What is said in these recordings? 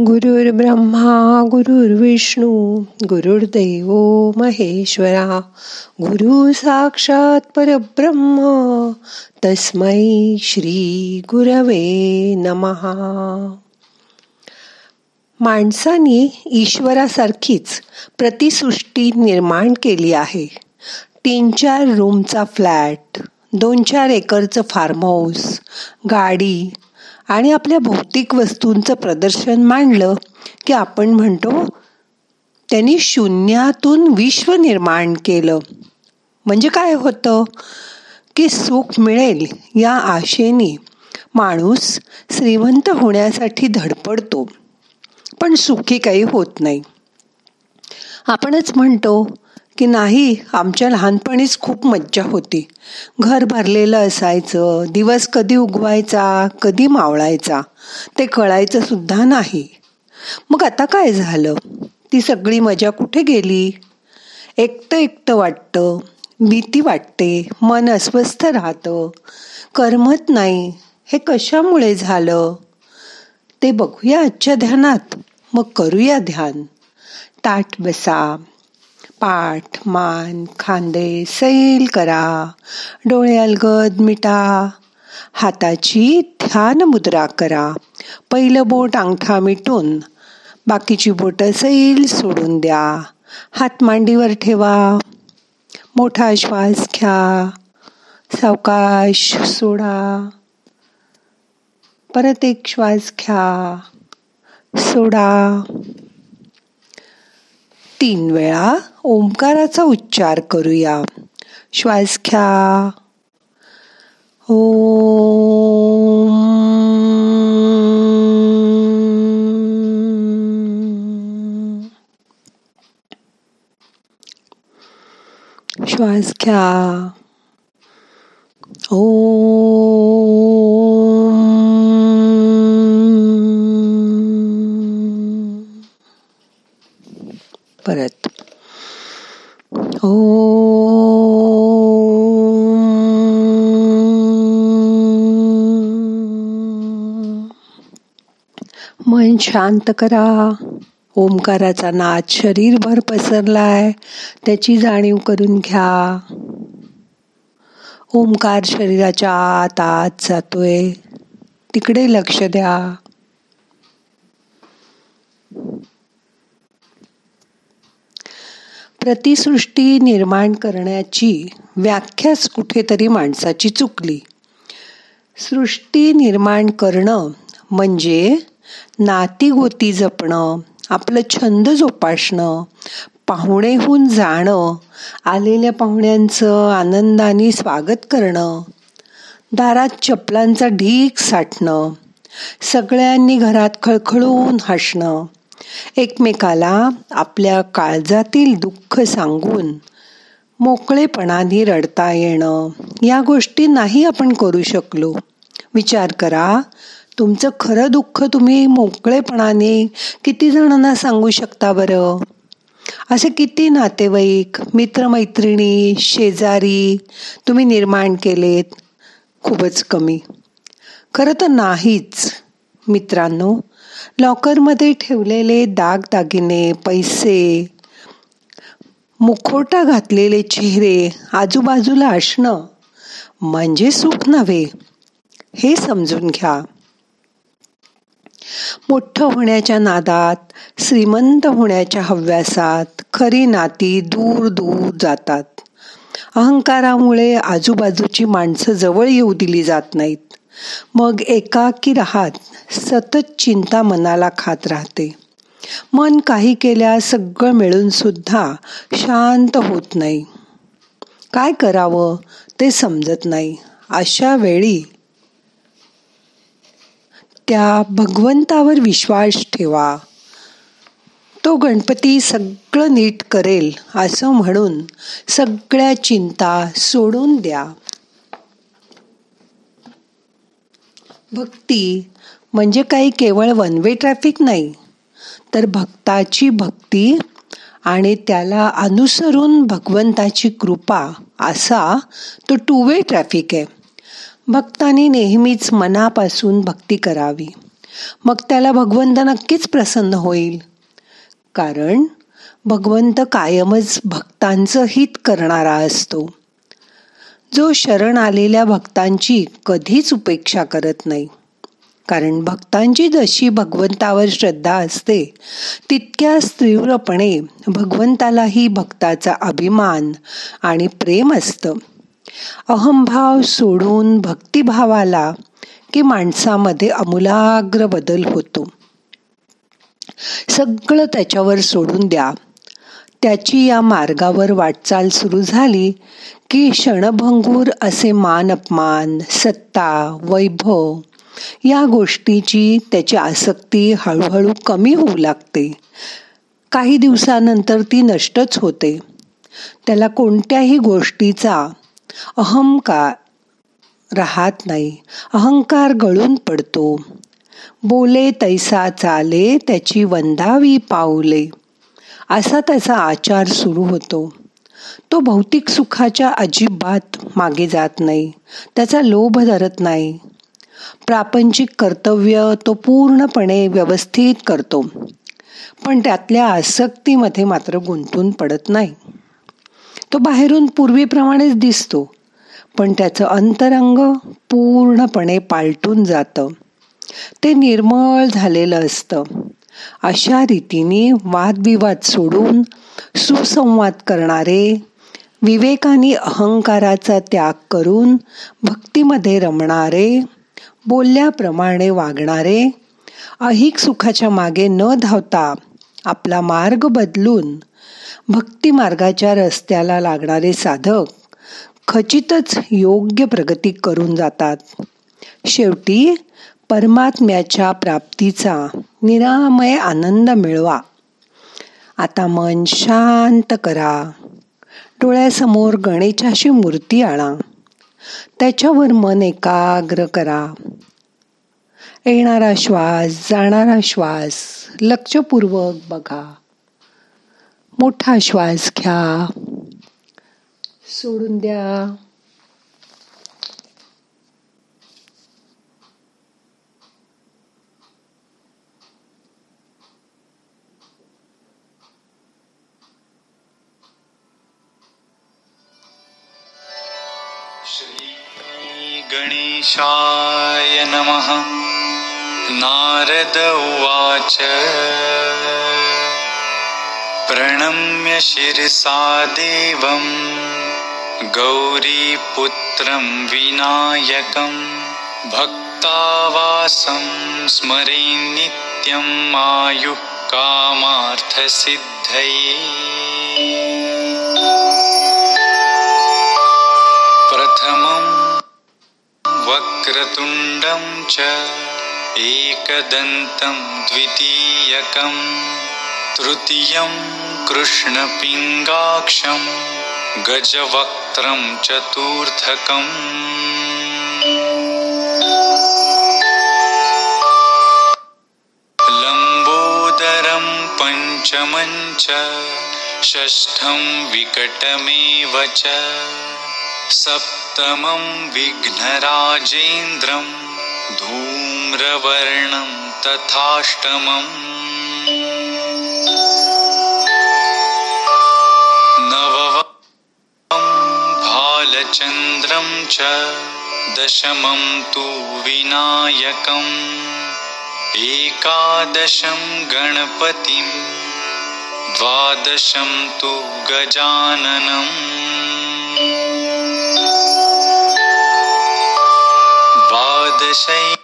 गुरुर् ब्रह्मा गुरुर्विष्णू गुरुर्देव महेश्वरा गुरु साक्षात परब्रह्म तस्मै श्री गुरवे नमहा माणसाने ईश्वरासारखीच प्रतिसृष्टी निर्माण केली आहे तीन चार रूमचा फ्लॅट दोन चार एकरचं फार्म हाऊस गाडी आणि आपल्या भौतिक वस्तूंचं प्रदर्शन मांडलं की आपण म्हणतो त्यांनी शून्यातून विश्व निर्माण केलं. म्हणजे काय होतं? की सुख मिळेल या आशेने माणूस श्रीमंत होण्यासाठी धडपडतो. पण सुखी काही होत नाही. आपणच म्हणतो की नाही आमच्या लहानपणीच खूप मज्जा होती. घर भरलेलं असायचं दिवस कधी उगवायचा कधी मावळायचा ते कळायचं सुद्धा नाही. मग आता काय झालं? ती सगळी मजा कुठे गेली? एकटं एकटं वाटतं भीती वाटते मन अस्वस्थ राहतं. करमत नाही हे कशामुळे झालं? ते बघूया आजच्या ध्यानात. मग करूया ध्यान. ताट बसा. पाठ मान खांदे सैल करा. डोळे अलगद मिटा. हाताची ध्यान मुद्रा करा. पहिलं बोट अंगठा मिटून बाकीची बोटं सैल सोडून द्या. हात मांडीवर ठेवा. मोठा श्वास घ्या. सावकाश सोडा. परत एक श्वास घ्या. सोडा. तीन वेळा ओंकाराचा उच्चार करूया. श्वास घ्या. श्वास घ्या. ओ परत. ओ मन शांत करा. ओंकाराचा नाद शरीरभर पसरलाय. त्याची जाणीव करून घ्या. ओंकार शरीराच्या आत आत जातोय. तिकडे लक्ष द्या. प्रतिसृष्टी निर्माण करण्याची व्याख्याच कुठेतरी माणसाची चुकली. सृष्टी निर्माण करणं म्हणजे नातीगोती जपणं आपलं छंद जोपासणं पाहुणेहून जाणं आलेल्या पाहुण्यांचं आनंदाने स्वागत करणं दारात चपलांचा ढीक साठणं सगळ्यांनी घरात खळखळून हसणं एकमेकाला आपल्या काळजातील दुःख सांगून मोकळेपणाने रडता येणं या गोष्टी नाही आपण करू शकलो. विचार करा तुमचं खरं दुःख तुम्ही मोकळेपणाने किती जणांना सांगू शकता बरं? असे किती नातेवाईक मित्रमैत्रिणी शेजारी तुम्ही निर्माण केलेत? खूपच कमी. खरं तर नाहीच मित्रांनो. लॉकरमध्ये ठेवलेले दागदागिने पैसे मुखोटा घातलेले चेहरे आजूबाजूला असणं म्हणजे सुख नव्हे हे समजून घ्या. मोठं होण्याच्या नादात श्रीमंत होण्याच्या हव्यासात खरी नाती दूर दूर जातात. अहंकारामुळे आजूबाजूची माणसं जवळ येऊ दिली जात नाहीत. मग एकाकी राहत सतत चिंता मनाला खात राहते. मन काही केल्या सगळं मिळून सुद्धा शांत होत नाही. काय करावं ते समजत नाही. अशा वेळी त्या भगवंतावर विश्वास ठेवा. तो गणपती सगळं नीट करेल असं म्हणून सगळ्या चिंता सोडून द्या. भक्ती म्हणजे काही केवळ वन वे ट्रॅफिक नाही तर भक्ताची भक्ती आणि त्याला अनुसरून भगवंताची कृपा असा तो टू वे ट्रॅफिक आहे. भक्ताने नेहमीच मनापासून भक्ती करावी. मग त्याला भगवंत नक्कीच प्रसन्न होईल. कारण भगवंत कायमच भक्तांचं हित करणारा असतो. जो शरण आलेल्या भक्तांची कधीच उपेक्षा करत नाही. कारण भक्तांची जशी भगवंतावर श्रद्धा असते तितक्याच तीव्रपणे भगवंतालाही भक्ताचा अभिमान आणि प्रेम असतं. अहंभाव सोडून भक्तिभावाला की माणसामध्ये अमूलाग्र बदल होतो. सगळं त्याच्यावर सोडून द्या. त्याची या मार्गावर वाटचाल सुरू झाली की क्षणभंगूर असे मान अपमान सत्ता वैभव या गोष्टीची त्याची आसक्ती हळूहळू कमी होऊ लागते. काही दिवसानंतर ती नष्टच होते. त्याला कोणत्याही गोष्टीचा अहंकार राहत नाही. अहंकार गळून पडतो. बोले तैसा चाले त्याची वंदावी पावले असा त्याचा आचार सुरू होतो. तो भौतिक सुखाच्या अजिबात मागे जात नाही. त्याचा लोभ धरत नाही. प्रापंचिक कर्तव्य तो पूर्णपणे व्यवस्थित करतो. पण त्यातल्या आसक्तीमध्ये मात्र गुंतून पडत नाही. तो बाहेरून पूर्वीप्रमाणेच दिसतो पण त्याचं अंतरंग पूर्णपणे पालटून जातं. ते निर्मळ झालेलं असतं. अशा रीतीने वादविवाद सोडून सुसंवाद करणारे विवेकाने अहंकाराचा त्याग करून भक्तीमध्ये रमणारे बोलल्याप्रमाणे वागणारे अहिक सुखाच्या मागे न धावता आपला मार्ग बदलून भक्ती मार्गाच्या रस्त्याला लागणारे साधक खचितच योग्य प्रगती करून जातात. शेवटी परमात्म्याच्या प्राप्तीचा निरामय आनंद मिळवा. आता मन शांत करा. डोळ्यासमोर गणेशाची मूर्ती आणा. त्याच्यावर मन एकाग्र करा. येणारा श्वास जाणारा श्वास लक्षपूर्वक बघा. मोठा श्वास घ्या. सोडून द्या. व्यासाय नमः। नारद उवाच। प्रणम्य शिरसा देवम् गौरीपुत्रं विनायकं। भक्तावासं स्मरे नित्यम् आयुः कामार्थसिद्धये। वक्रतुण्डं च एकदन्तं द्वितीयकं तृतीयं कृष्णपिङ्गाक्षं गजवक्त्रं चतुर्थकम्। लम्बोदरं पञ्चमं च षष्ठं विकटमेव च उत्तमं विघ्नराजेन्द्रं धूम्रवर्णं तथाष्टमम्। नवमं भालचन्द्रं च दशमं तु विनायकम्। एकादशं गणपतिं द्वादशं तु गजाननम्। द्वादशै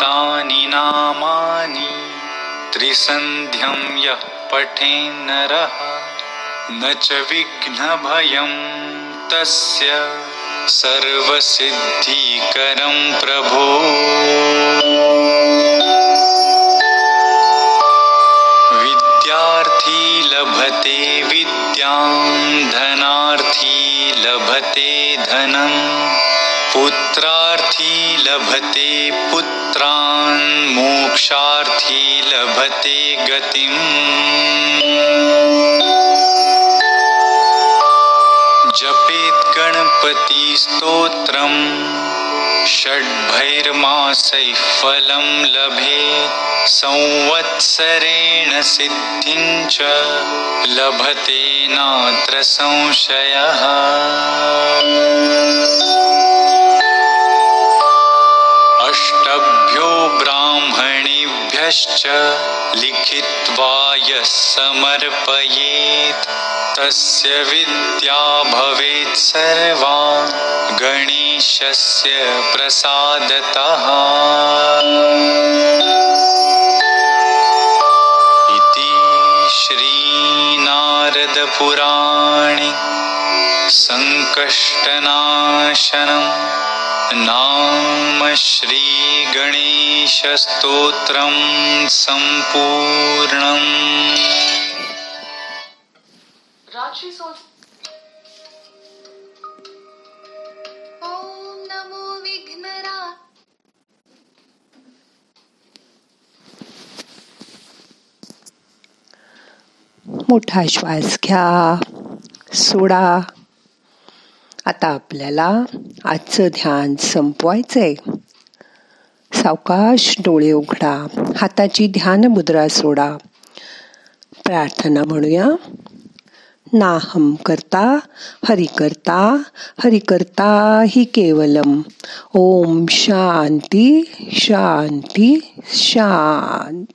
तानि नामानि त्रिसन्ध्यं यः पठेन्नरः न च विघ्नभयं तस्य सर्वसिद्धिकरं प्रभो। विद्यार्थी लभते विद्यां धनार्थी लभते धनं। पुत्रार्थी लभते लभते पुत्रान् मोक्षार्थी लभते गतिम्। गणपतिस्तोत्रम् षड्भैर्मासैः फलं लभे। संवत्सरेण सिद्धिं च लभते नात्र संशयः। अष्टभ्यो ब्राह्मणेभ्यश्च लिखित्वा यः समर्पयेत् तस्य विद्या भवेत् सर्वा गणेशस्य प्रसादतः। इति श्रीनारदपुराणे सङ्कष्टनाशनम् नाम श्रीगणेशस्तोत्रं सम्पूर्णम् मोठा श्वास घ्या सोडा. आता आपल्याला आजचं ध्यान संपवायचंय. सावकाश डोळे उघडा हाताची ध्यान मुद्रा सोडा. प्रार्थना म्हणूया. नाहम करता हरि करता हरि करता हि केवलम. ओम शांती शांती शांती.